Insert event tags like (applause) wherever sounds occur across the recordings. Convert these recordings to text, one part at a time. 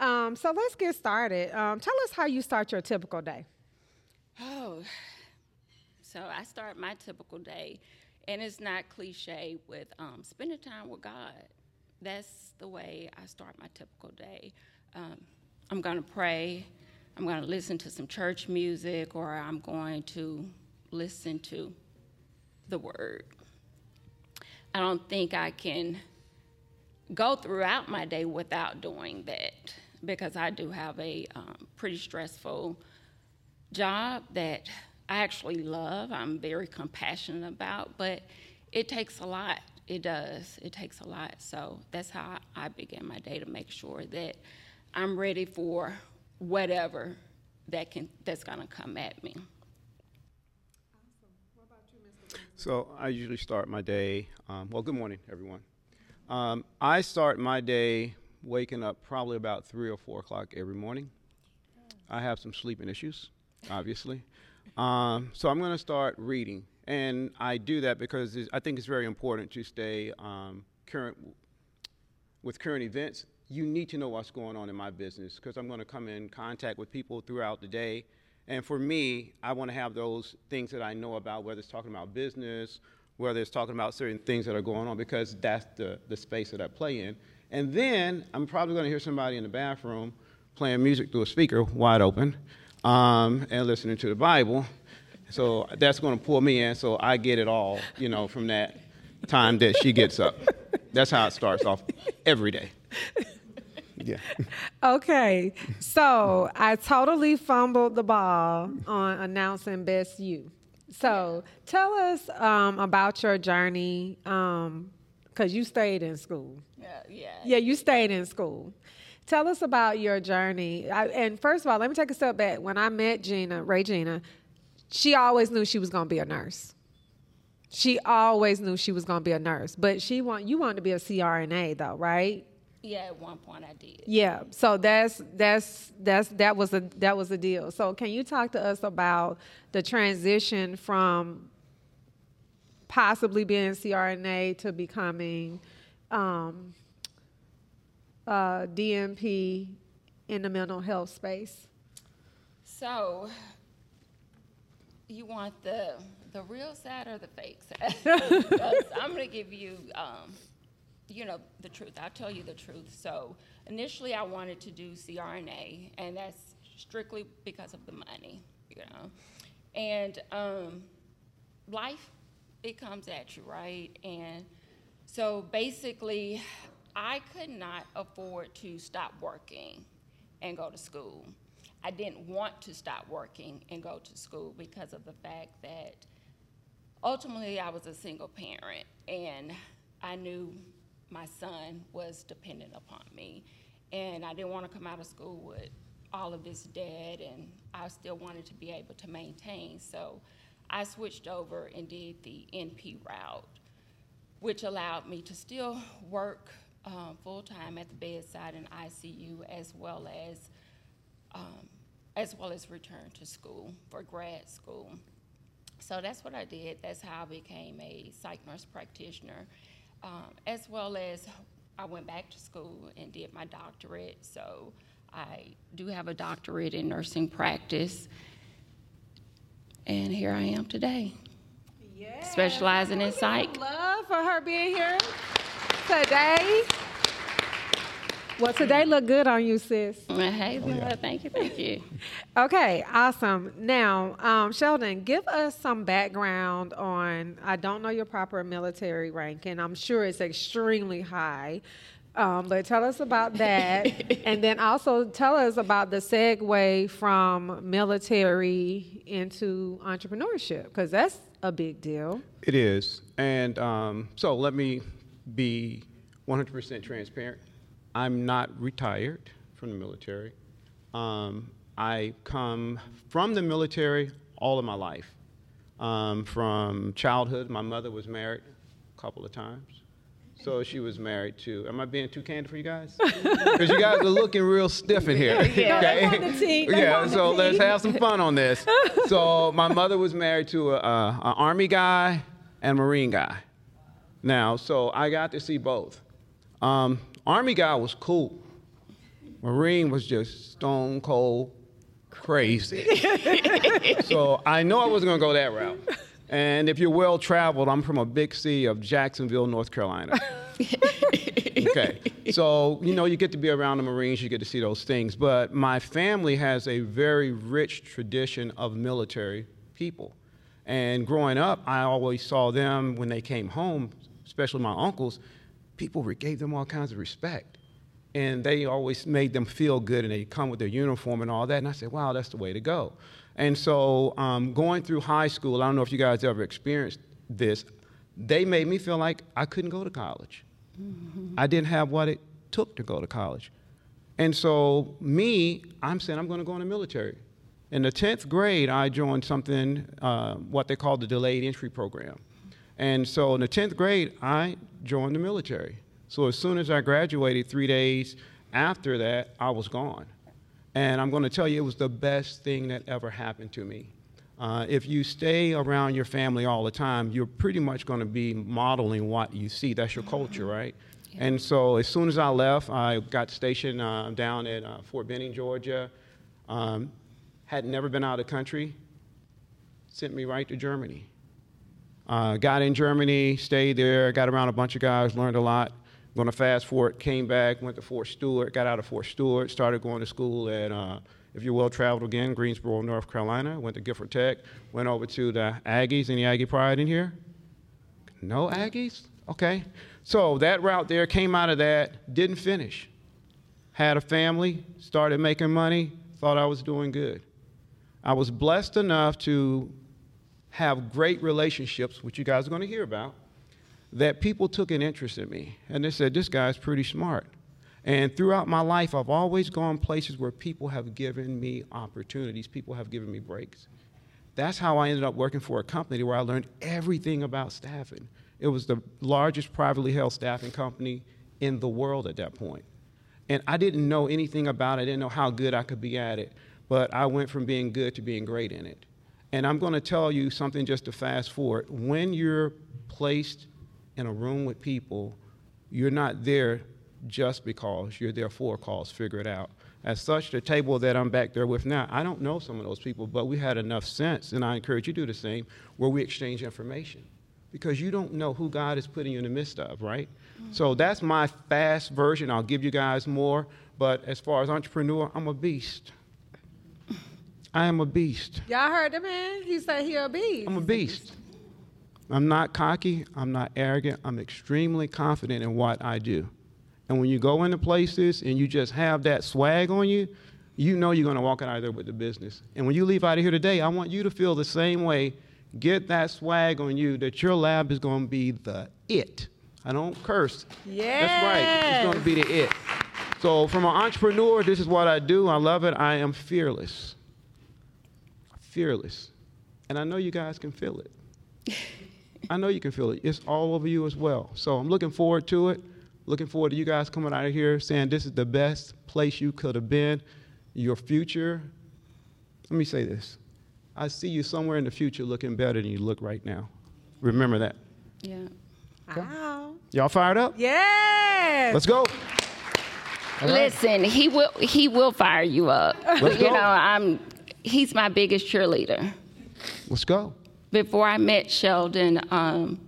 Um, so let's get started. Um, tell us how you start your typical day. Oh, so I start my typical day, and it's not cliche with um, spending time with God. That's the way I start my typical day. Um, I'm going to pray. I'm going to listen to some church music, or I'm going to listen to the Word. I don't think I can go throughout my day without doing that because I do have a um, pretty stressful job that I actually love. I'm very compassionate about, but it takes a lot. It does. It takes a lot. So that's how I begin my day to make sure that I'm ready for whatever that can that's going to come at me. So I usually start my day. Um, well, good morning, everyone. Um, I start my day waking up probably about three or four o'clock every morning. I have some sleeping issues, obviously. Um, so I'm going to start reading. And I do that because I think it's very important to stay um, current with current events. You need to know what's going on in my business because I'm going to come in contact with people throughout the day. And for me, I want to have those things that I know about, whether it's talking about business, whether it's talking about certain things that are going on, because that's the, the space that I play in. And then I'm probably going to hear somebody in the bathroom playing music through a speaker wide open um, and listening to the Bible. So that's going to pull me in, so I get it all, you know, from that time that she gets up. That's how it starts off every day. Yeah. Okay, so I totally fumbled the ball on announcing Best You. So tell us um, about your journey, because you stayed in school. Yeah, yeah. Yeah, you stayed in school. Tell us about your journey. I, and first of all, let me take a step back. When I met Gina, Regina, she always knew she was going to be a nurse. She always knew she was going to be a nurse, but she want you wanted to be a CRNA though, right? Yeah, at one point I did. Yeah, so that's that's that's that was a that was a deal. So can you talk to us about the transition from possibly being CRNA to becoming um, uh, DNP in the mental health space? So, you want the the real side or the fake side? (laughs) I'm going to give you, um, you know, the truth. I'll tell you the truth. So, initially, I wanted to do CRNA, and that's strictly because of the money, you know. And um, life, it comes at you, right? And so, basically, I could not afford to stop working and go to school. I didn't want to stop working and go to school because of the fact that ultimately I was a single parent and I knew my son was dependent upon me. And I didn't want to come out of school with all of this debt, and I still wanted to be able to maintain. So I switched over and did the NP route, which allowed me to still work um, full time at the bedside in ICU, as well as um, as well as return to school for grad school. So that's what I did. That's how I became a psych nurse practitioner, um, as well as I went back to school and did my doctorate. So I do have a doctorate in nursing practice, and here I am today, specializing in psych. Love for her being here today. Well, today look good on you, sis. Hey, oh, yeah. thank you, thank you. (laughs) okay, awesome. Now, um, Sheldon, give us some background on. I don't know your proper military rank, and I'm sure it's extremely high. Um, but tell us about that, (laughs) and then also tell us about the segue from military into entrepreneurship, because that's a big deal. It is, and um, so let me be 100% transparent. I'm not retired from the military. Um, I come from the military all of my life. Um, from childhood, my mother was married a couple of times. So she was married to. Am I being too candid for you guys? (laughs) Because you guys are looking real stiff in here. Yeah, okay? yeah so let's have some fun on this. So (laughs) my mother was married to an army guy and marine guy. Now, so I got to see both. Um, Army guy was cool. Marine was just stone cold crazy. (laughs) so I know I wasn't going to go that route. And if you're well traveled, I'm from a big city of Jacksonville, North Carolina. (laughs) okay. So, you know, you get to be around the Marines, you get to see those things. But my family has a very rich tradition of military people. And growing up, I always saw them when they came home, especially my uncles, people gave them all kinds of respect. And they always made them feel good, and they come with their uniform and all that. And I said, wow, that's the way to go. And so, um, going through high school, I don't know if you guys ever experienced this, they made me feel like I couldn't go to college. I didn't have what it took to go to college. And so, me, I'm saying I'm going to go in the military. In the 10th grade, I joined something, uh, what they call the delayed entry program. And so, in the 10th grade, I joined the military. So, as soon as I graduated, three days after that, I was gone. And I'm going to tell you, it was the best thing that ever happened to me. Uh, if you stay around your family all the time, you're pretty much going to be modeling what you see. That's your culture, mm-hmm. right? Yeah. And so as soon as I left, I got stationed uh, down at uh, Fort Benning, Georgia. Um, had never been out of the country. Sent me right to Germany. Uh, got in Germany, stayed there, got around a bunch of guys, learned a lot. Going to fast forward, came back, went to Fort Stewart, got out of Fort Stewart, started going to school at uh, if you're well traveled again, Greensboro, North Carolina. Went to Guilford Tech. Went over to the Aggies. Any Aggie pride in here? No Aggies? Okay. So that route there came out of that, didn't finish. Had a family, started making money, thought I was doing good. I was blessed enough to have great relationships, which you guys are going to hear about, that people took an interest in me. And they said, This guy's pretty smart. And throughout my life, I've always gone places where people have given me opportunities, people have given me breaks. That's how I ended up working for a company where I learned everything about staffing. It was the largest privately held staffing company in the world at that point. And I didn't know anything about it, I didn't know how good I could be at it, but I went from being good to being great in it. And I'm going to tell you something just to fast forward. When you're placed in a room with people, you're not there just because you're there for a cause, figure it out. As such, the table that I'm back there with now, I don't know some of those people, but we had enough sense, and I encourage you to do the same, where we exchange information. Because you don't know who God is putting you in the midst of, right? Mm-hmm. So that's my fast version. I'll give you guys more, but as far as entrepreneur, I'm a beast. I am a beast. Y'all heard the man? He said he a beast. I'm a beast. I'm not cocky. I'm not arrogant. I'm extremely confident in what I do. And when you go into places and you just have that swag on you, you know you're going to walk out of there with the business. And when you leave out of here today, I want you to feel the same way. Get that swag on you that your lab is going to be the it. I don't curse. Yeah. That's right. It's going to be the it. So, from an entrepreneur, this is what I do. I love it. I am fearless. Fearless. And I know you guys can feel it. (laughs) I know you can feel it. It's all over you as well. So, I'm looking forward to it. Looking forward to you guys coming out of here saying this is the best place you could have been, your future. Let me say this. I see you somewhere in the future looking better than you look right now. Remember that. Yeah. Wow. Y'all fired up? Yeah. Let's go. Listen, he will he will fire you up. Let's you go. know, I'm he's my biggest cheerleader. Let's go. Before I met Sheldon, um,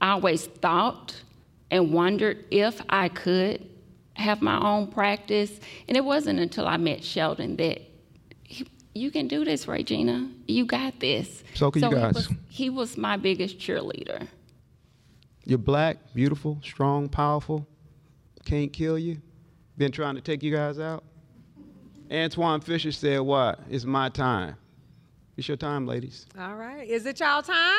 I always thought and wondered if I could have my own practice. And it wasn't until I met Sheldon that he, you can do this, Regina. You got this. So can so you guys. He was, he was my biggest cheerleader. You're black, beautiful, strong, powerful. Can't kill you. Been trying to take you guys out. Antwone Fisher said, What? It's my time. It's your time, ladies. All right. Is it y'all time?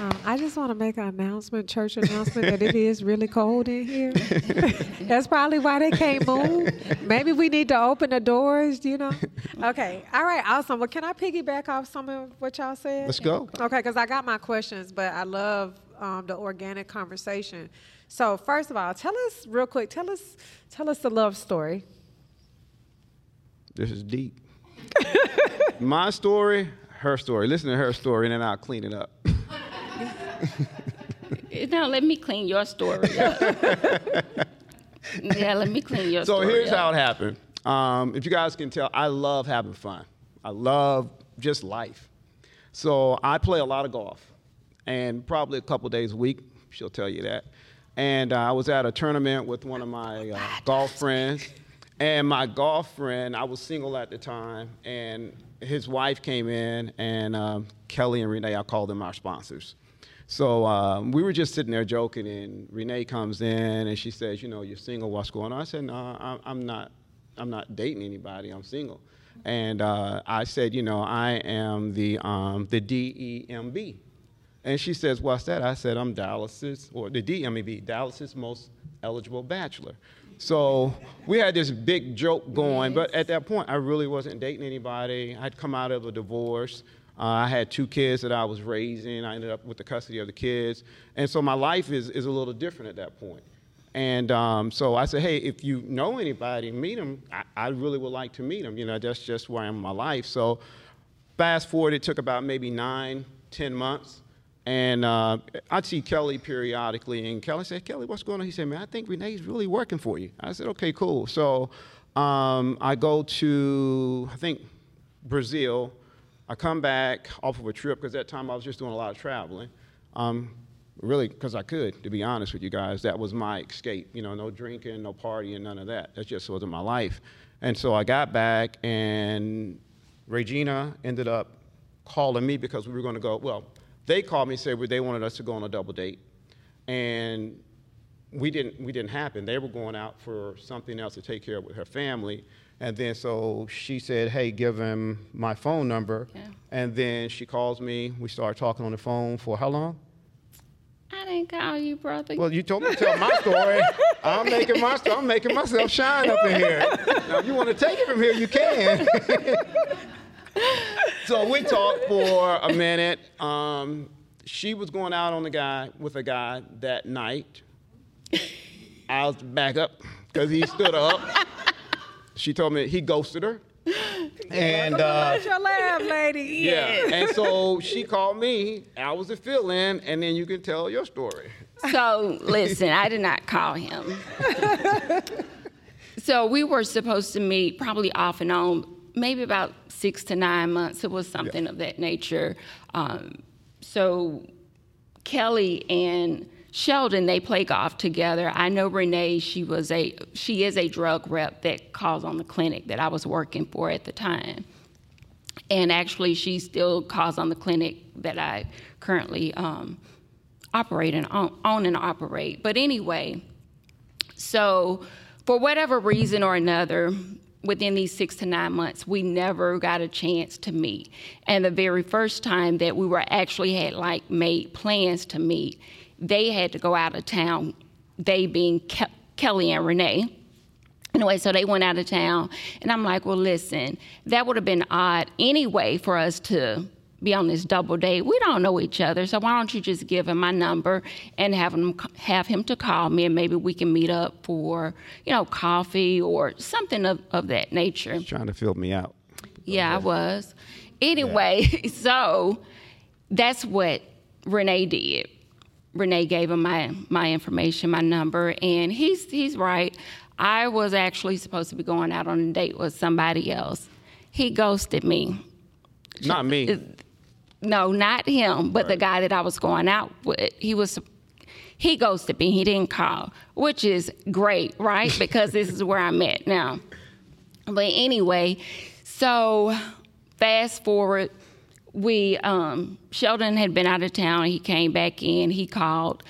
Um, I just want to make an announcement, church announcement, that it is really cold in here. (laughs) That's probably why they can't move. Maybe we need to open the doors, you know? Okay. All right. Awesome. Well, can I piggyback off some of what y'all said? Let's go. Okay, because I got my questions, but I love um, the organic conversation. So, first of all, tell us real quick. Tell us, tell us the love story. This is deep. (laughs) My story, her story. Listen to her story, and then I'll clean it up. (laughs) now let me clean your story up. (laughs) Yeah, let me clean your story. so here's up. how it happened. Um, if you guys can tell, I love having fun. I love just life. So I play a lot of golf, and probably a couple days a week. She'll tell you that. And uh, I was at a tournament with one of my uh, golf friends, and my golf friend, I was single at the time, and his wife came in, and um, Kelly and Renee, I call them our sponsors. So um, we were just sitting there joking, and Renee comes in and she says, "You know, you're single. What's going on?" I said, "No, I'm, I'm not. I'm not dating anybody. I'm single." And uh, I said, "You know, I am the um, the DEMB." And she says, "What's that?" I said, "I'm Dallas's or the DMEB, Dallas's most eligible bachelor." So we had this big joke going, but at that point, I really wasn't dating anybody. I'd come out of a divorce. Uh, I had two kids that I was raising. I ended up with the custody of the kids. And so my life is, is a little different at that point. And um, so I said, hey, if you know anybody, meet them. I, I really would like to meet them. You know, that's just where I am in my life. So fast forward, it took about maybe nine, ten months. And uh, I'd see Kelly periodically, and Kelly said, Kelly, what's going on? He said, man, I think Renee's really working for you. I said, okay, cool. So um, I go to, I think, Brazil. I come back off of a trip because that time I was just doing a lot of traveling. Um, really, because I could, to be honest with you guys. That was my escape. You know, no drinking, no partying, none of that. That just wasn't my life. And so I got back, and Regina ended up calling me because we were going to go. Well, they called me and said they wanted us to go on a double date, and we didn't. We didn't happen. They were going out for something else to take care of with her family, and then so she said, "Hey, give him my phone number." Yeah. And then she calls me. We started talking on the phone for how long? I didn't call you, brother. Well, you told me to tell my story. I'm making my story. I'm making myself shine up in here. Now, if you want to take it from here, you can. (laughs) so we talked for a minute. Um, she was going out on the guy with a guy that night. I was back up because he stood up. She told me he ghosted her. And uh, Where's your laugh, lady? yeah, and so she called me. I was a fill-in, and then you can tell your story. So listen, I did not call him. (laughs) so we were supposed to meet probably off and on, maybe about six to nine months. It was something of that nature. Um, so Kelly and Sheldon, they play golf together. I know Renee, she was a she is a drug rep that calls on the clinic that I was working for at the time. And actually she still calls on the clinic that I currently um, operate and own, own and operate. But anyway, so for whatever reason or another, within these six to nine months, we never got a chance to meet. And the very first time that we were actually had like made plans to meet, they had to go out of town. They being Ke- Kelly and Renee. Anyway, so they went out of town, and I'm like, well, listen, that would have been odd anyway for us to be on this double date. We don't know each other, so why don't you just give him my number and have him have him to call me, and maybe we can meet up for you know coffee or something of, of that nature. He's Trying to fill me out. Yeah, I was. Anyway, (laughs) so that's what Renee did. Renee gave him my my information, my number, and he's he's right. I was actually supposed to be going out on a date with somebody else. He ghosted me. Not me. No, not him, but the guy that I was going out with. He was he ghosted me. He didn't call, which is great, right? Because this is where I'm at now. But anyway, so fast forward, we um, Sheldon had been out of town. He came back in. He called,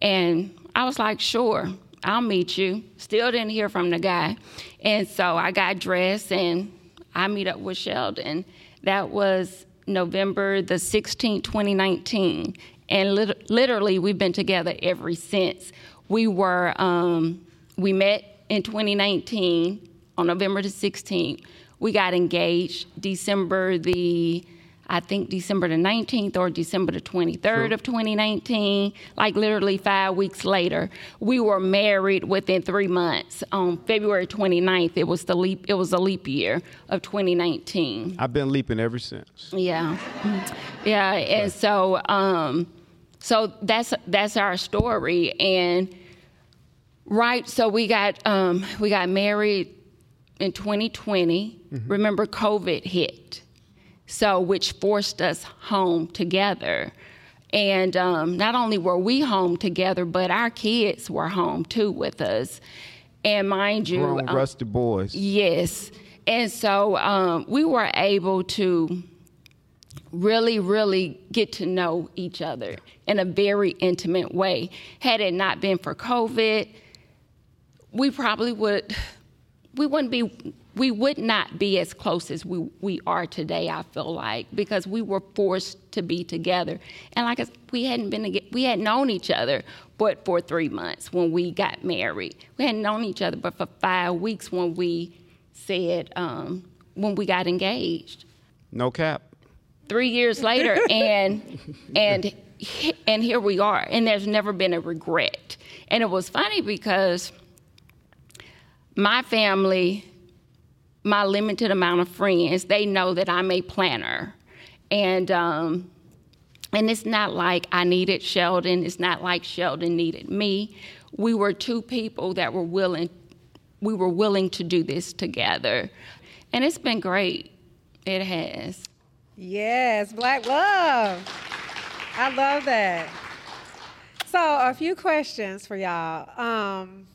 and I was like, "Sure, I'll meet you." Still didn't hear from the guy, and so I got dressed and I meet up with Sheldon. That was November the 16th, 2019, and lit- literally we've been together ever since. We were um, we met in 2019 on November the 16th. We got engaged December the I think December the 19th or December the 23rd of 2019, like literally five weeks later. We were married within three months. On February 29th, it was the leap. It was a leap year of 2019. I've been leaping ever since. Yeah, (laughs) yeah, and so um, so that's that's our story, and Right. So we got um, we got married in 2020. Remember, COVID hit, so which forced us home together. And um, not only were we home together, but our kids were home too with us. And mind you, Grown um, rusty boys. Yes. And so um, we were able to really, really get to know each other in a very intimate way. Had it not been for COVID, we probably would, we wouldn't be, we would not be as close as we, we are today, I feel like, because we were forced to be together. And like I said, we hadn't been, we had known each other, but for three months when we got married. We hadn't known each other, but for five weeks when we said, um, when we got engaged No cap. three years later (laughs) and and and here we are and there's never been a regret and it was funny because my family my limited amount of friends they know that i'm a planner and um and it's not like i needed sheldon it's not like sheldon needed me we were two people that were willing we were willing to do this together and it's been great it has Yes, black love. I love that. So, a few questions for y'all. Um,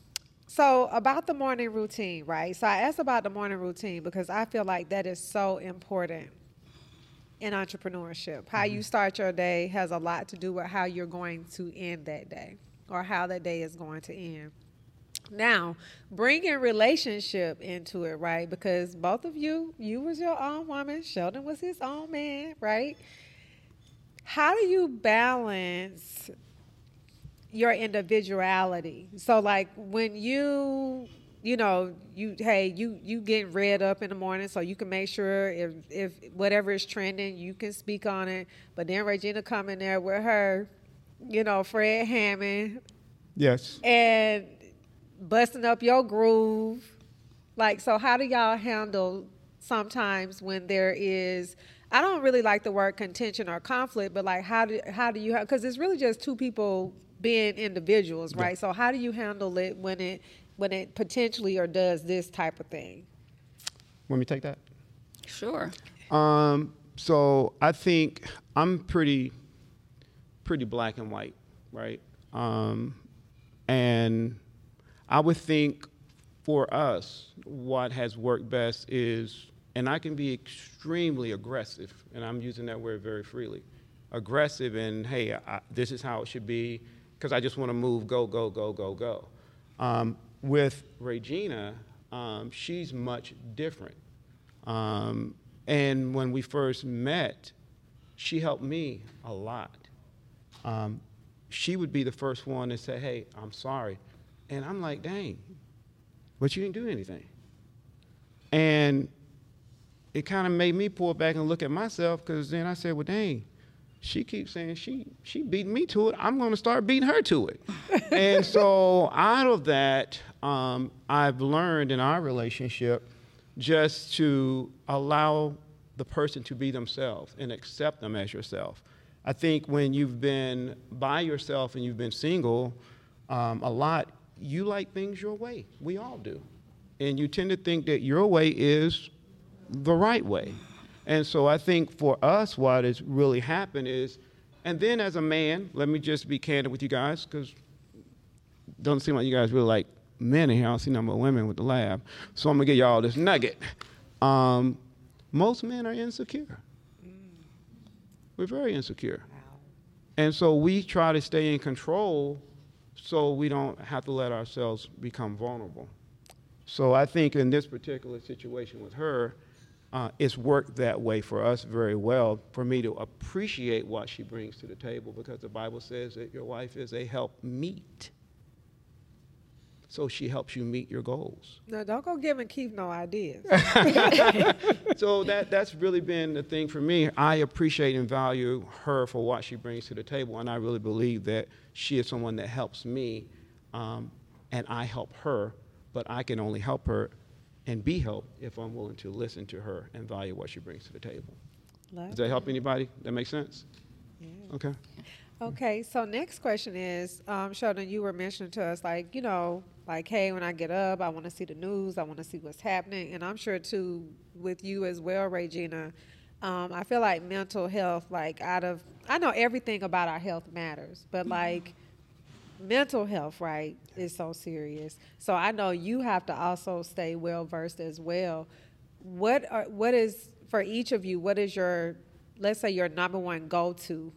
so, about the morning routine, right? So, I asked about the morning routine because I feel like that is so important in entrepreneurship. How you mm-hmm. start your day has a lot to do with how you're going to end that day or how that day is going to end. Now, bringing relationship into it, right? Because both of you, you was your own woman, Sheldon was his own man, right? How do you balance your individuality? So like when you you know, you hey, you you getting read up in the morning so you can make sure if if whatever is trending, you can speak on it. But then Regina come in there with her, you know, Fred Hammond Yes. and busting up your groove. Like, so how do y'all handle sometimes when there is? I don't really like the word contention or conflict, but like, how do how do you? Because it's really just two people being individuals, right? So how do you handle it when it when it potentially or does this type of thing? Let me take that? sure Um, so I think I'm pretty, pretty black and white, right? Um, and I would think for us, what has worked best is, and I can be extremely aggressive, and I'm using that word very freely, aggressive and hey, I, this is how it should be, because I just want to move, go, go, go, go, go. Um, with Regina, um, she's much different. Um, and when we first met, she helped me a lot. Um, she would be the first one to say, Hey, I'm sorry. And I'm like, Dang, but you didn't do anything. And it kind of made me pull back and look at myself because then I said, Well, dang, she keeps saying she she beating me to it. I'm going to start beating her to it. (laughs) and so out of that, um, I've learned in our relationship just to allow the person to be themselves and accept them as yourself. I think when you've been by yourself and you've been single um, a lot, you like things your way. We all do. And you tend to think that your way is the right way. And so I think for us, what has really happened is, and then as a man, let me just be candid with you guys, because doesn't seem like you guys really like men in here. I don't see number of women with the lab. So I'm gonna give y'all this nugget. Um, most men are insecure. We're very insecure. And so we try to stay in control so we don't have to let ourselves become vulnerable. So I think in this particular situation with her, uh, it's worked that way for us very well for me to appreciate what she brings to the table because the Bible says that your wife is a help meet. So she helps you meet your goals. No, don't go giving Keith no ideas. (laughs) (laughs) so that that's really been the thing for me. I appreciate and value her for what she brings to the table, and I really believe that she is someone that helps me, um, and I help her. But I can only help her and be helped if I'm willing to listen to her and value what she brings to the table. Love Does that help anybody? That makes sense? Yeah. Okay. Okay, so next question is, um, Sheldon, you were mentioning to us, like, you know, Like, hey, when I get up, I want to see the news. I want to see what's happening. And I'm sure too with you as well, Regina. Um, I feel like mental health, like out of, I know everything about our health matters, but like mental health, right, is so serious. So I know you have to also stay well versed as well. What are, what is for each of you? What is your, let's say, your number one go to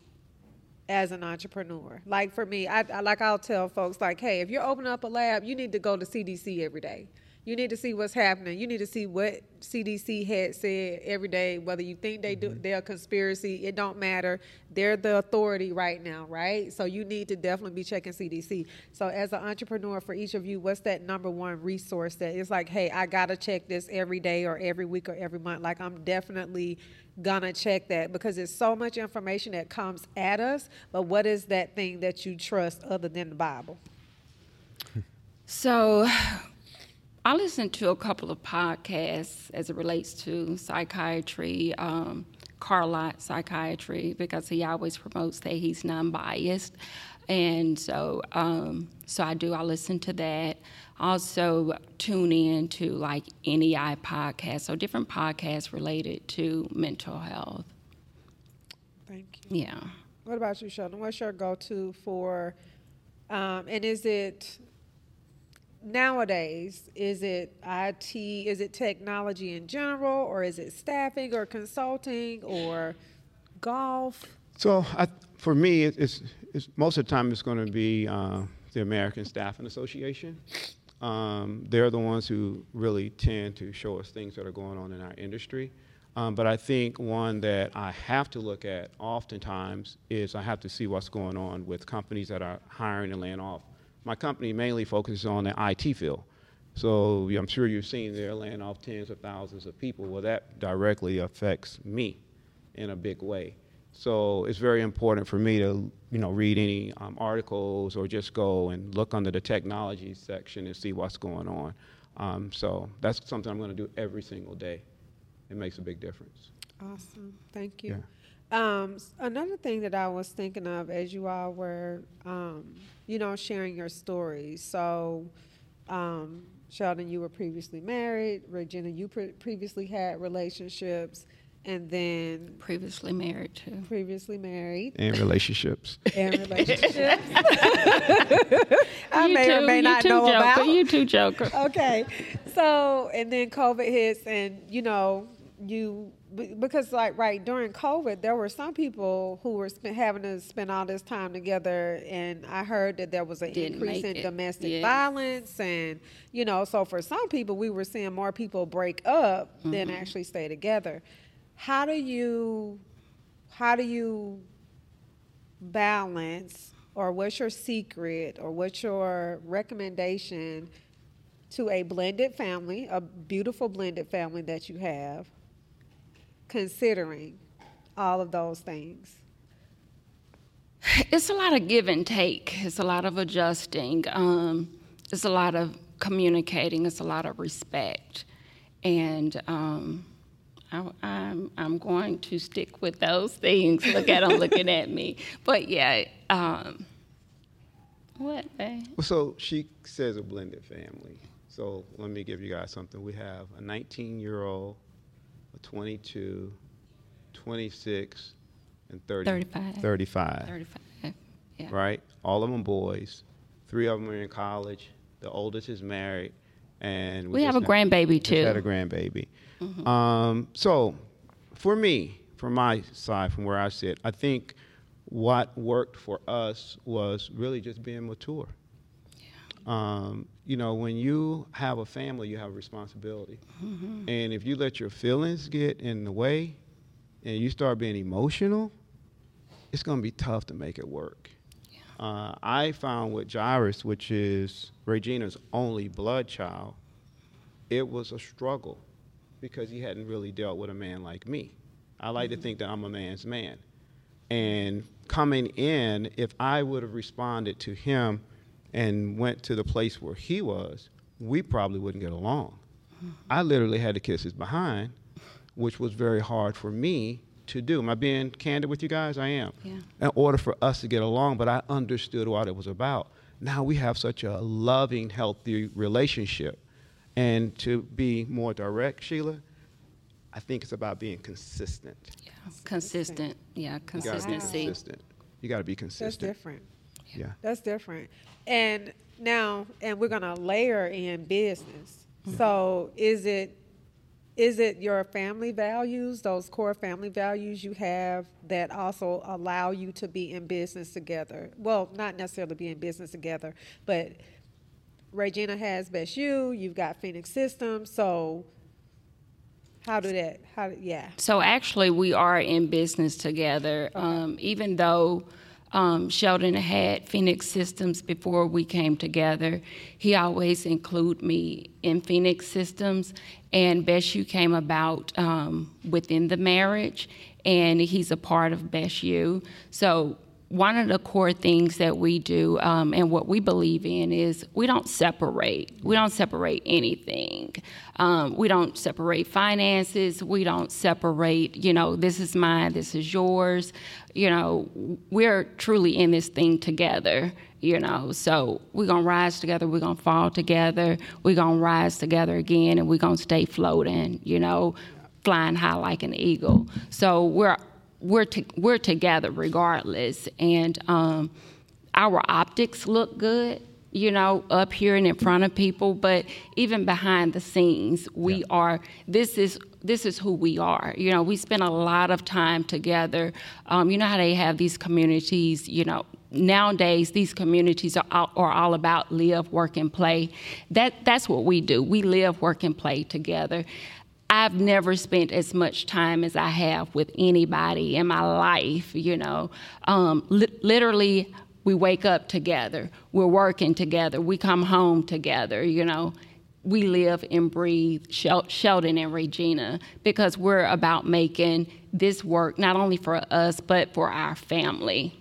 as an entrepreneur. Like for me, I, I, like I'll tell folks like, hey, if you're opening up a lab, you need to go to CDC every day. You need to see what's happening. You need to see what CDC had said every day. Whether you think they do, mm-hmm. they're a conspiracy, it don't matter. They're the authority right now, right? So you need to definitely be checking CDC. So as an entrepreneur, for each of you, what's that number one resource that is like, hey, I gotta check this every day or every week or every month. Like I'm definitely gonna check that because there's so much information that comes at us. But what is that thing that you trust other than the Bible? (laughs) So I listen to a couple of podcasts as it relates to psychiatry, um, Carlat Psychiatry, because he always promotes that he's non-biased, and so um, so I do. I listen to that. Also tune in to like NEI podcasts, so different podcasts related to mental health. Thank you. Yeah. What about you, Sheldon? What's your go-to for? Um, and is it nowadays, is it IT, is it technology in general, or is it staffing or consulting or golf? So I, for me, it, it's, it's, most of the time it's going to be uh, the American Staffing Association. Um, they're the ones who really tend to show us things that are going on in our industry. Um, but I think one that I have to look at oftentimes is I have to see what's going on with companies that are hiring and laying off my company mainly focuses on the IT field. So I'm sure you've seen they're laying off tens of thousands of people. Well, that directly affects me in a big way. So it's very important for me to, you know, read any um, articles or just go and look under the technology section and see what's going on. Um, so that's something I'm going to do every single day. It makes a big difference. Awesome. Thank you. Yeah. Um, another thing that I was thinking of as you all were um, you know, sharing your stories. So, um, Sheldon, you were previously married. Regina, you pre- previously had relationships. And then previously married too. Previously married. And relationships. (laughs) and relationships. (laughs) I you may too, or may not know joker, about. You too, Joker. (laughs) Okay. So, and then COVID hits, and you know, you because like right during covid there were some people who were having to spend all this time together and i heard that there was an Didn't increase in it. domestic yes. violence and you know so for some people we were seeing more people break up mm-hmm. than actually stay together how do you how do you balance or what's your secret or what's your recommendation to a blended family a beautiful blended family that you have considering all of those things? It's a lot of give and take. It's a lot of adjusting. Um, it's a lot of communicating. It's a lot of respect. And um, I, am I'm, I'm going to stick with those things. Look at them looking at me. But yeah, um, what, babe? Well, so she says a blended family. So let me give you guys something. We have a 19 year old 22, 26, and 30, 35. 35. 35, yeah. Right? All of them boys. Three of them are in college. The oldest is married. And we, we have a grandbaby too. We had a grandbaby. Mm-hmm. Um, so, for me, from my side, from where I sit, I think what worked for us was really just being mature. Um, you know, when you have a family, you have a responsibility. Mm-hmm. And if you let your feelings get in the way and you start being emotional, it's going to be tough to make it work. Yeah. Uh, I found with Jairus, which is Regina's only blood child, it was a struggle because he hadn't really dealt with a man like me. I like mm-hmm. to think that I'm a man's man. And coming in, if I would have responded to him – and went to the place where he was, we probably wouldn't get along. I literally had to kiss his behind, which was very hard for me to do. Am I being candid with you guys? I am. Yeah. In order for us to get along, but I understood what it was about. now we have such a loving, healthy relationship. And to be more direct, Sheila, I think it's about being consistent. Yeah, consistent, yeah, You consistency. consistent. You got to be consistent. That's consistent. different. Yeah. That's different. And now, and we're gonna layer in business. So is it, is it your family values, those core family values you have that also allow you to be in business together? Well, not necessarily be in business together, but Regina has Best You, you've got Phoenix Systems, so how do that, how, yeah. So actually, we are in business together. Um, even though um, Sheldon had Phoenix Systems before we came together, he always included me in Phoenix Systems. And Best You came about um, within the marriage, and he's a part of Best You. So one of the core things that we do um, and what we believe in is we don't separate. We don't separate anything. Um, we don't separate finances. We don't separate, you know, this is mine, this is yours. You know, we're truly in this thing together, you know. So we're going to rise together, we're going to fall together, we're going to rise together again, and we're going to stay floating, you know, flying high like an eagle. So we're we're to, we're together regardless, and um, our optics look good, you know, up here and in front of people. But even behind the scenes, we are. This is this is who we are. You know, we spend a lot of time together. Um, you know how they have these communities. You know, nowadays these communities are all, are all about live, work, and play. That that's what we do. We live, work, and play together. I've never spent as much time as I have with anybody in my life, you know. Um, li- literally, we wake up together, we're working together, we come home together, you know. We live and breathe Shel- Sheldon and Regina because we're about making this work not only for us, but for our family.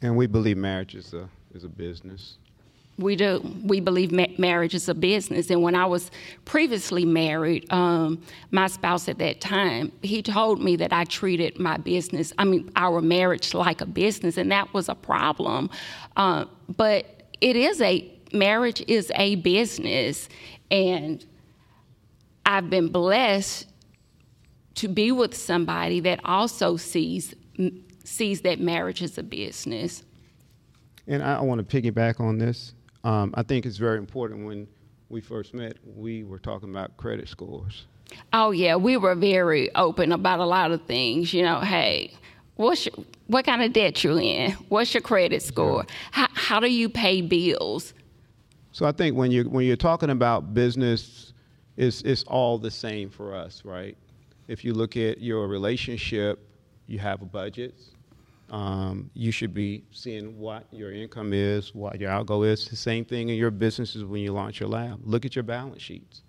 And we believe marriage is a, is a business. We do. We believe ma- marriage is a business. And when I was previously married, um, my spouse at that time, he told me that I treated my business, I mean, our marriage like a business, and that was a problem. Uh, but it is a, marriage is a business. And I've been blessed to be with somebody that also sees sees that marriage is a business. And I, I want to piggyback on this. Um, I think it's very important when we first met, we were talking about credit scores. Oh yeah, we were very open about a lot of things. You know, hey, what's your, what kind of debt you in? What's your credit score? How, how do you pay bills? So I think when you're when you're talking about business, it's it's all the same for us, right? If you look at your relationship, you have a budget. Um, you should be seeing what your income is, what your outgo is. The same thing in your businesses when you launch your lab. Look at your balance sheets.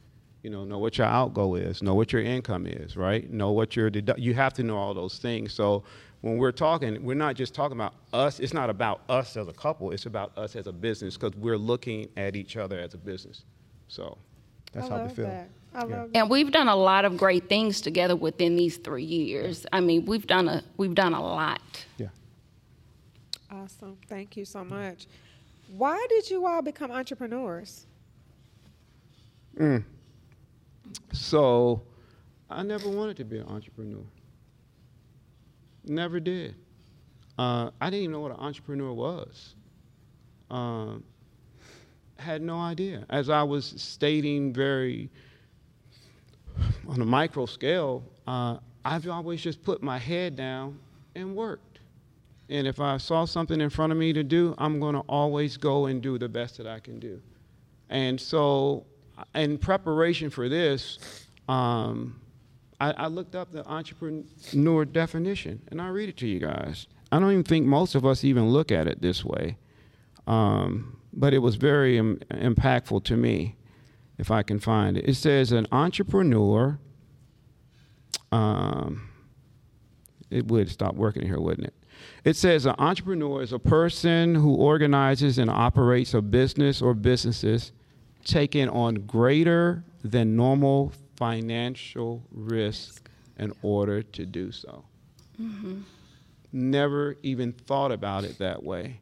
You know, know what your outgo is, know what your income is, right? Know what your dedu- you have to know all those things. So when we're talking, we're not just talking about us. It's not about us as a couple. It's about us as a business because we're looking at each other as a business. So that's I how we feel. that. I Yeah. And we've done a lot of great things together within these three years. I mean, we've done a we've done a lot. Yeah. Awesome. Thank you so much. Why did you all become entrepreneurs? So I never wanted to be an entrepreneur. Never did. Uh, I didn't even know what an entrepreneur was. Um, had no idea. As I was stating very on a micro scale, uh, I've always just put my head down and worked. And if I saw something in front of me to do, I'm going to always go and do the best that I can do. And so, in preparation for this, um, I, I looked up the entrepreneur definition and I read it to you guys. I don't even think most of us even look at it this way. Um, but it was very Im- impactful to me, if I can find it. It says an entrepreneur. Um, it would stop working here, wouldn't it? It says an entrepreneur is a person who organizes and operates a business or businesses taking on greater than normal financial risk in order to do so. Never even thought about it that way.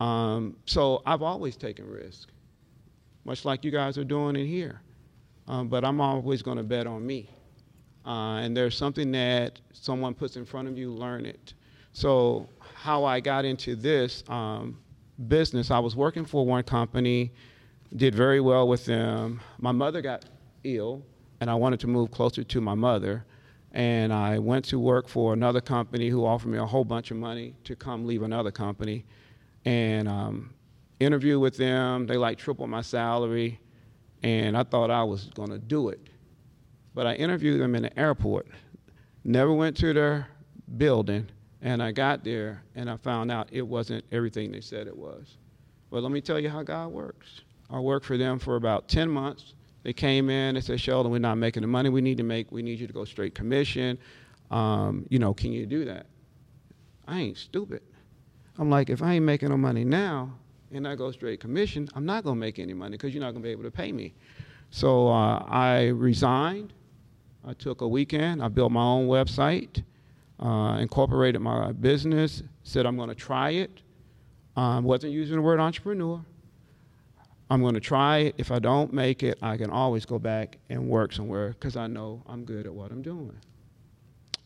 Um, so I've always taken risk, much like you guys are doing in here. Um, but I'm always going to bet on me. Uh, and there's something that someone puts in front of you, learn it. So how I got into this um, business, I was working for one company, did very well with them. My mother got ill, and I wanted to move closer to my mother. And I went to work for another company who offered me a whole bunch of money to come leave another company. And um, interview with them, they like tripled my salary, and I thought I was gonna do it. But I interviewed them in the airport, never went to their building, and I got there and I found out it wasn't everything they said it was. But let me tell you how God works. I worked for them for about 10 months. They came in, they said, Sheldon, we're not making the money we need to make. We need you to go straight commission. Um, you know, can you do that? I ain't stupid. I'm like, if I ain't making no money now and I go straight commission, I'm not going to make any money because you're not going to be able to pay me. So uh, I resigned. I took a weekend. I built my own website, uh, incorporated my business, said I'm going to try it. I um, wasn't using the word entrepreneur. I'm going to try it. If I don't make it, I can always go back and work somewhere because I know I'm good at what I'm doing.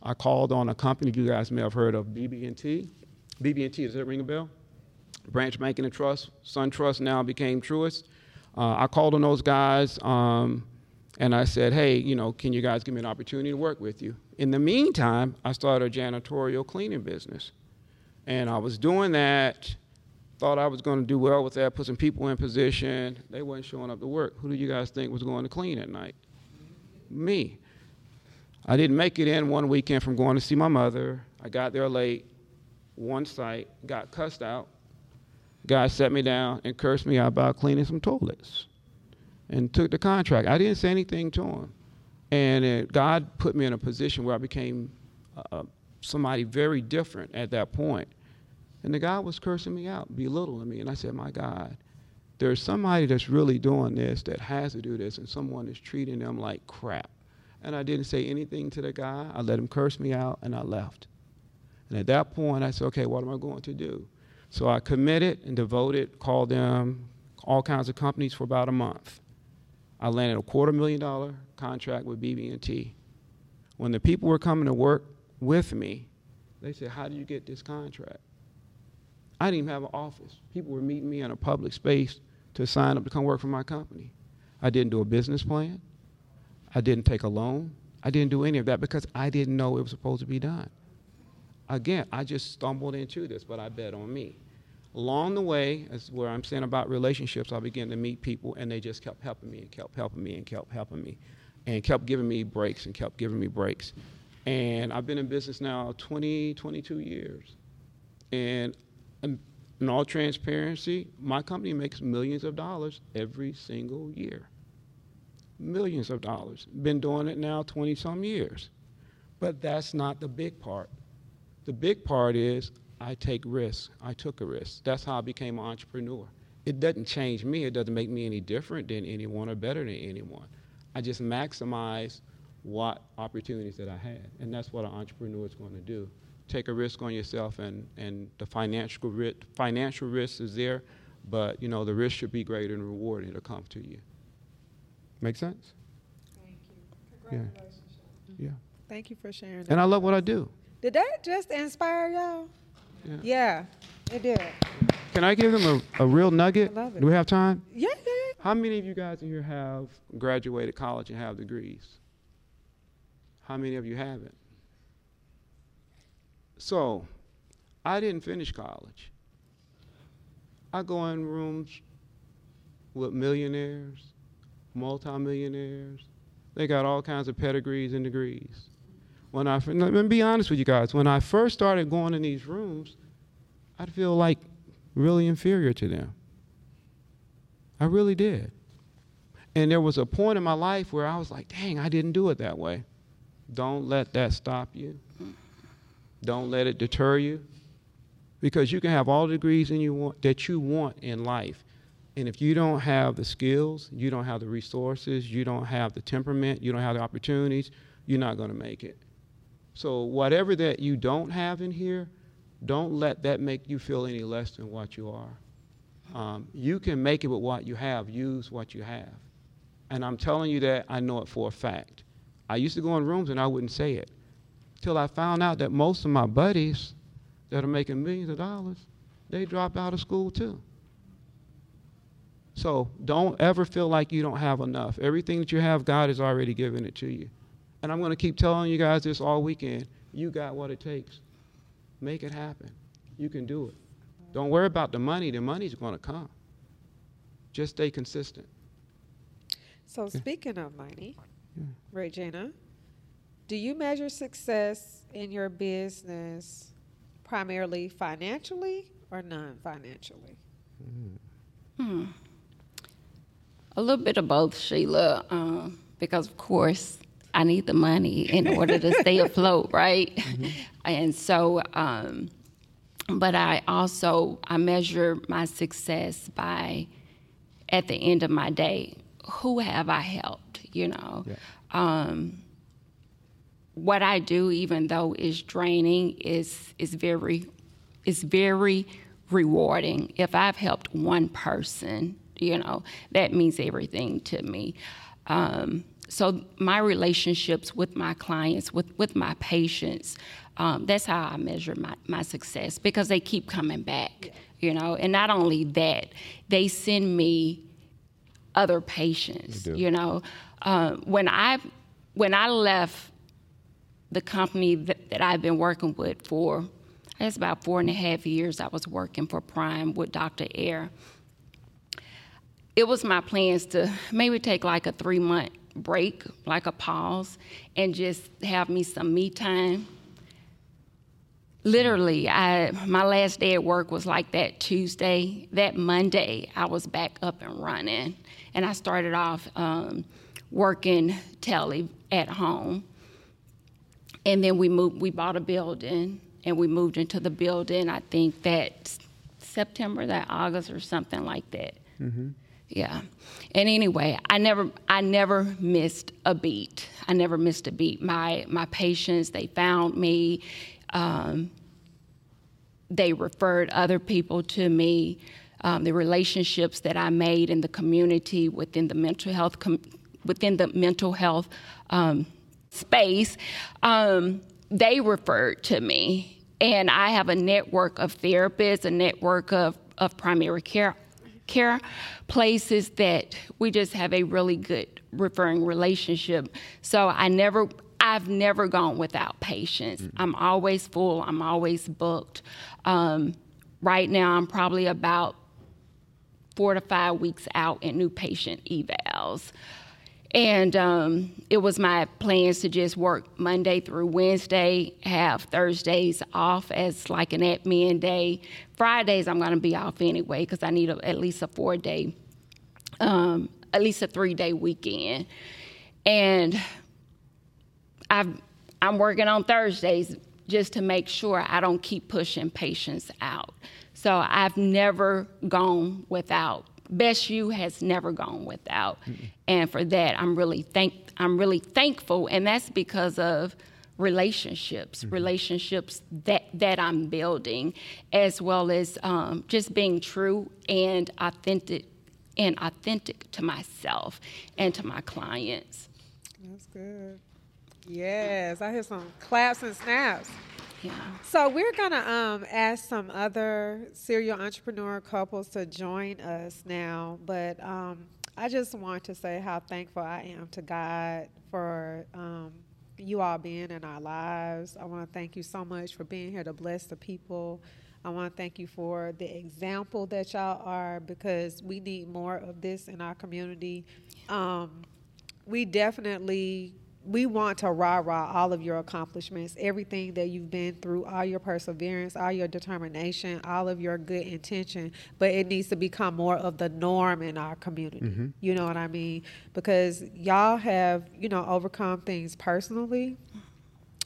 I called on a company you guys may have heard of, BB&T. BB&T, does that ring a bell? Branch Banking and Trust. Sun Trust now became Truist. Uh, I called on those guys um, and I said, hey, you know, can you guys give me an opportunity to work with you? In the meantime, I started a janitorial cleaning business. And I was doing that thought I was going to do well with that, put some people in position. They weren't showing up to work. Who do you guys think was going to clean at night? Me. I didn't make it in one weekend from going to see my mother. I got there late, one site, got cussed out. Guy set me down and cursed me out about cleaning some toilets and took the contract. I didn't say anything to him. And it, God put me in a position where I became uh, somebody very different at that point. And the guy was cursing me out, belittling me. And I said, My God, there's somebody that's really doing this that has to do this, and someone is treating them like crap. And I didn't say anything to the guy. I let him curse me out, and I left. And at that point, I said, Okay, what am I going to do? So I committed and devoted, called them, all kinds of companies for about a month. I landed a quarter million dollar contract with BB&T. When the people were coming to work with me, they said, "How do you get this contract?" I didn't even have an office. People were meeting me in a public space to sign up to come work for my company. I didn't do a business plan. I didn't take a loan. I didn't do any of that because I didn't know it was supposed to be done. Again, I just stumbled into this, but I bet on me. Along the way, as where I'm saying about relationships, I began to meet people, and they just kept helping me and kept helping me and kept helping me, and kept giving me breaks and kept giving me breaks. And I've been in business now 20, 22 years. And um, in all transparency, my company makes millions of dollars every single year. Millions of dollars. Been doing it now 20 some years. But that's not the big part. The big part is I take risks. I took a risk. That's how I became an entrepreneur. It doesn't change me. It doesn't make me any different than anyone or better than anyone. I just maximize what opportunities that I had. And that's what an entrepreneur is going to do take a risk on yourself, and, and the financial risk, financial risk is there, but you know the risk should be greater than the reward it'll come to you. Make sense? Thank you. Congratulations. Yeah. Thank you for sharing. That. And I love what I do. Did that just inspire y'all? Yeah. Yeah, it did. Can I give them a, a real nugget? I love it. Do we have time? Yeah, yeah. How many of you guys in here have graduated college and have degrees? How many of you haven't? So, I didn't finish college. I go in rooms with millionaires, multimillionaires. They got all kinds of pedigrees and degrees. When I, let me be honest with you guys, when I first started going in these rooms, I'd feel like really inferior to them. I really did. And there was a point in my life where I was like, dang, I didn't do it that way. Don't let that stop you. Don't let it deter you. Because you can have all the degrees in you want, that you want in life. And if you don't have the skills, you don't have the resources, you don't have the temperament, you don't have the opportunities, you're not going to make it. So, whatever that you don't have in here, Don't let that make you feel any less than what you are. Um, you can make it with what you have. Use what you have. And I'm telling you that I know it for a fact. I used to go in rooms and I wouldn't say it till I found out that most of my buddies that are making millions of dollars, they dropped out of school too. So don't ever feel like you don't have enough. Everything that you have, God has already given it to you. And I'm going to keep telling you guys this all weekend. You got what it takes. Make it happen. You can do it. Don't worry about the money. The money's going to come. Just stay consistent. So speaking of money, Regina, do you measure success in your business primarily financially or non-financially? A little bit of both, Sheila, um, because of course I need the money in order to stay afloat, right? (laughs) And so, um, but I also I measure my success by at the end of my day, who have I helped? You know, um, what I do, even though is draining, is is very is very rewarding. If I've helped one person, you know, that means everything to me. Um, so my relationships with my clients, with, with my patients, um, that's how I measure my, my success because they keep coming back, you know. And not only that, they send me other patients, you know. Uh, when I when I left the company that, that I've been working with for, I guess about four and a half years, I was working for Prime with Dr. Air. It was my plans to maybe take like a three month break, like a pause, and just have me some me time. Literally, I my last day at work was like that Tuesday. That Monday, I was back up and running, and I started off um, working tele at home and then we moved we bought a building and we moved into the building i think that september that august or something like that yeah. And anyway i never i never missed a beat. I never missed a beat. My my patients they found me um, they referred other people to me um, the relationships that i made in the community within the mental health com- within the mental health um, space, um, they referred to me. And I have a network of therapists, a network of, of primary care care places that we just have a really good referring relationship. So I never I've never gone without patients. I'm always full, I'm always booked. Um, right now I'm probably about four to five weeks out in new patient evals. And um, it was my plans to just work Monday through Wednesday, have Thursdays off as like an admin day. Fridays I'm going to be off anyway because I need a, at least a four day, um, at least a three day weekend. And I've, I'm working on Thursdays just to make sure I don't keep pushing patients out. So I've never gone without. Best You has never gone without, and for that I'm really thank I'm really thankful, and that's because of relationships, relationships that that I'm building, as well as um, just being true and authentic and authentic to myself and to my clients. That's good. Yes, I hear some claps and snaps. So we're gonna um, ask some other serial entrepreneur couples to join us now, but um, I just want to say how thankful I am to God for um, you all being in our lives. I want to thank you so much for being here to bless the people. I want to thank you for the example that y'all are because we need more of this in our community. Um, we definitely we want to rah rah all of your accomplishments, everything that you've been through, all your perseverance, all your determination, all of your good intention. But it needs to become more of the norm in our community. You know what I mean? Because y'all have you know overcome things personally,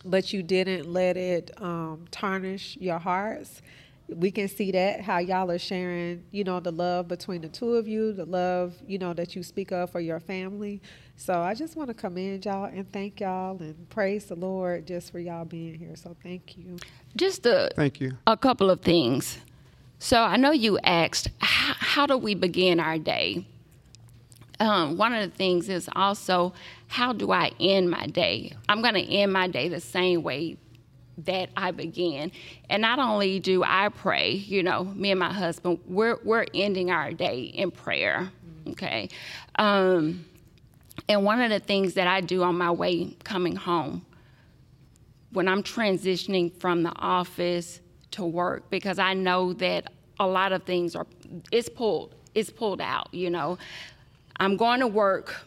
but you didn't let it um, tarnish your hearts. we can see that how y'all are sharing, you know, the love between the two of you, the love, you know, that you speak of for your family. So I just want to commend y'all and thank y'all and praise the Lord just for y'all being here. So thank you. Just a, Thank you. a couple of things. So I know you asked, how, how do we begin our day? Um, one of the things is also, how do I end my day? I'm going to end my day the same way that I began. And not only do I pray, you know, me and my husband, we're, we're ending our day in prayer, okay? Um, and one of the things that I do on my way coming home, when I'm transitioning from the office to work because I know that a lot of things are it's pulled it's pulled out, you know. I'm going to work,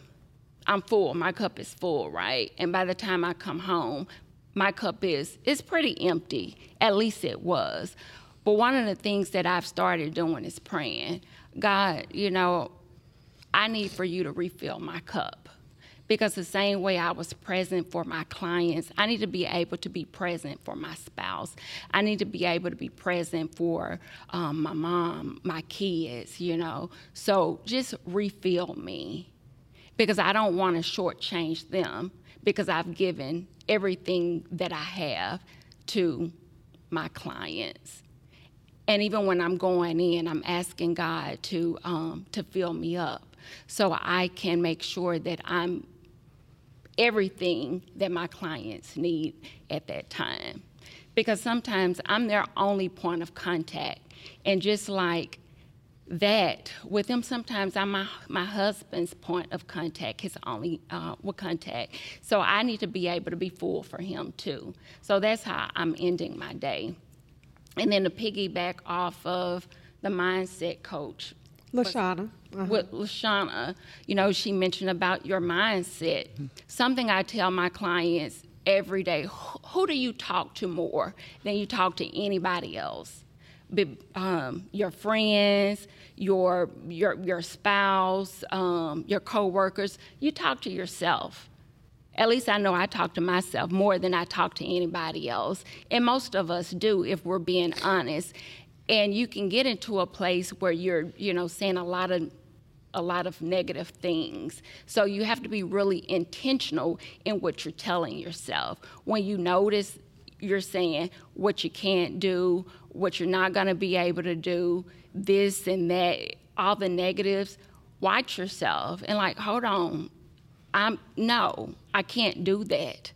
I'm full, my cup is full, right? And by the time I come home, my cup is it's pretty empty. At least it was. But one of the things that I've started doing is praying. God, you know, I need for you to refill my cup because the same way I was present for my clients, I need to be able to be present for my spouse. I need to be able to be present for um, my mom, my kids, you know. So just refill me because I don't want to shortchange them because I've given everything that I have to my clients. And even when I'm going in, I'm asking God to um, to fill me up so I can make sure that I'm everything that my clients need at that time. Because sometimes I'm their only point of contact. And just like that, with them, sometimes I'm my, my husband's point of contact, his only uh, contact. So I need to be able to be full for him too. So that's how I'm ending my day. And then to piggyback off of the mindset coach, Lashana. Uh-huh. with Lashana, you know, she mentioned about your mindset. Something I tell my clients every day who, who do you talk to more than you talk to anybody else? Be, um, your friends, your, your, your spouse, um, your coworkers, you talk to yourself. At least I know I talk to myself more than I talk to anybody else. And most of us do if we're being honest and you can get into a place where you're you know saying a lot of a lot of negative things. So you have to be really intentional in what you're telling yourself. When you notice you're saying what you can't do what you're not going to be able to do this and that all the negatives watch yourself and like hold on. I'm no i can't do that.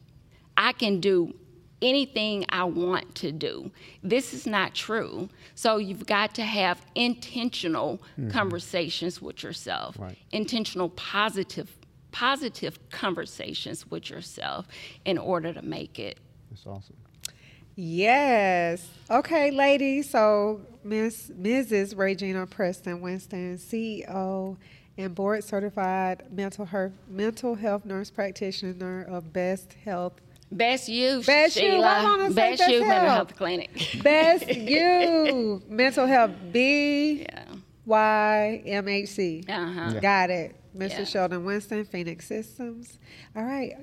I can do anything I want to do. This is not true. So you've got to have intentional mm-hmm. conversations with yourself. Right. Intentional positive positive conversations with yourself in order to make it. That's awesome. Yes. Okay, ladies. So, Miss Mrs. Regina Preston Winston, CEO and board certified mental health mental health nurse practitioner of Best Health Best you, Best you. Sheila. Say Best you mental Health. clinic. (laughs) Best You Mental Health B. Y M H C. Uh huh. Got it. Mr. Yeah. Sheldon Winston, Phoenix Systems. All right.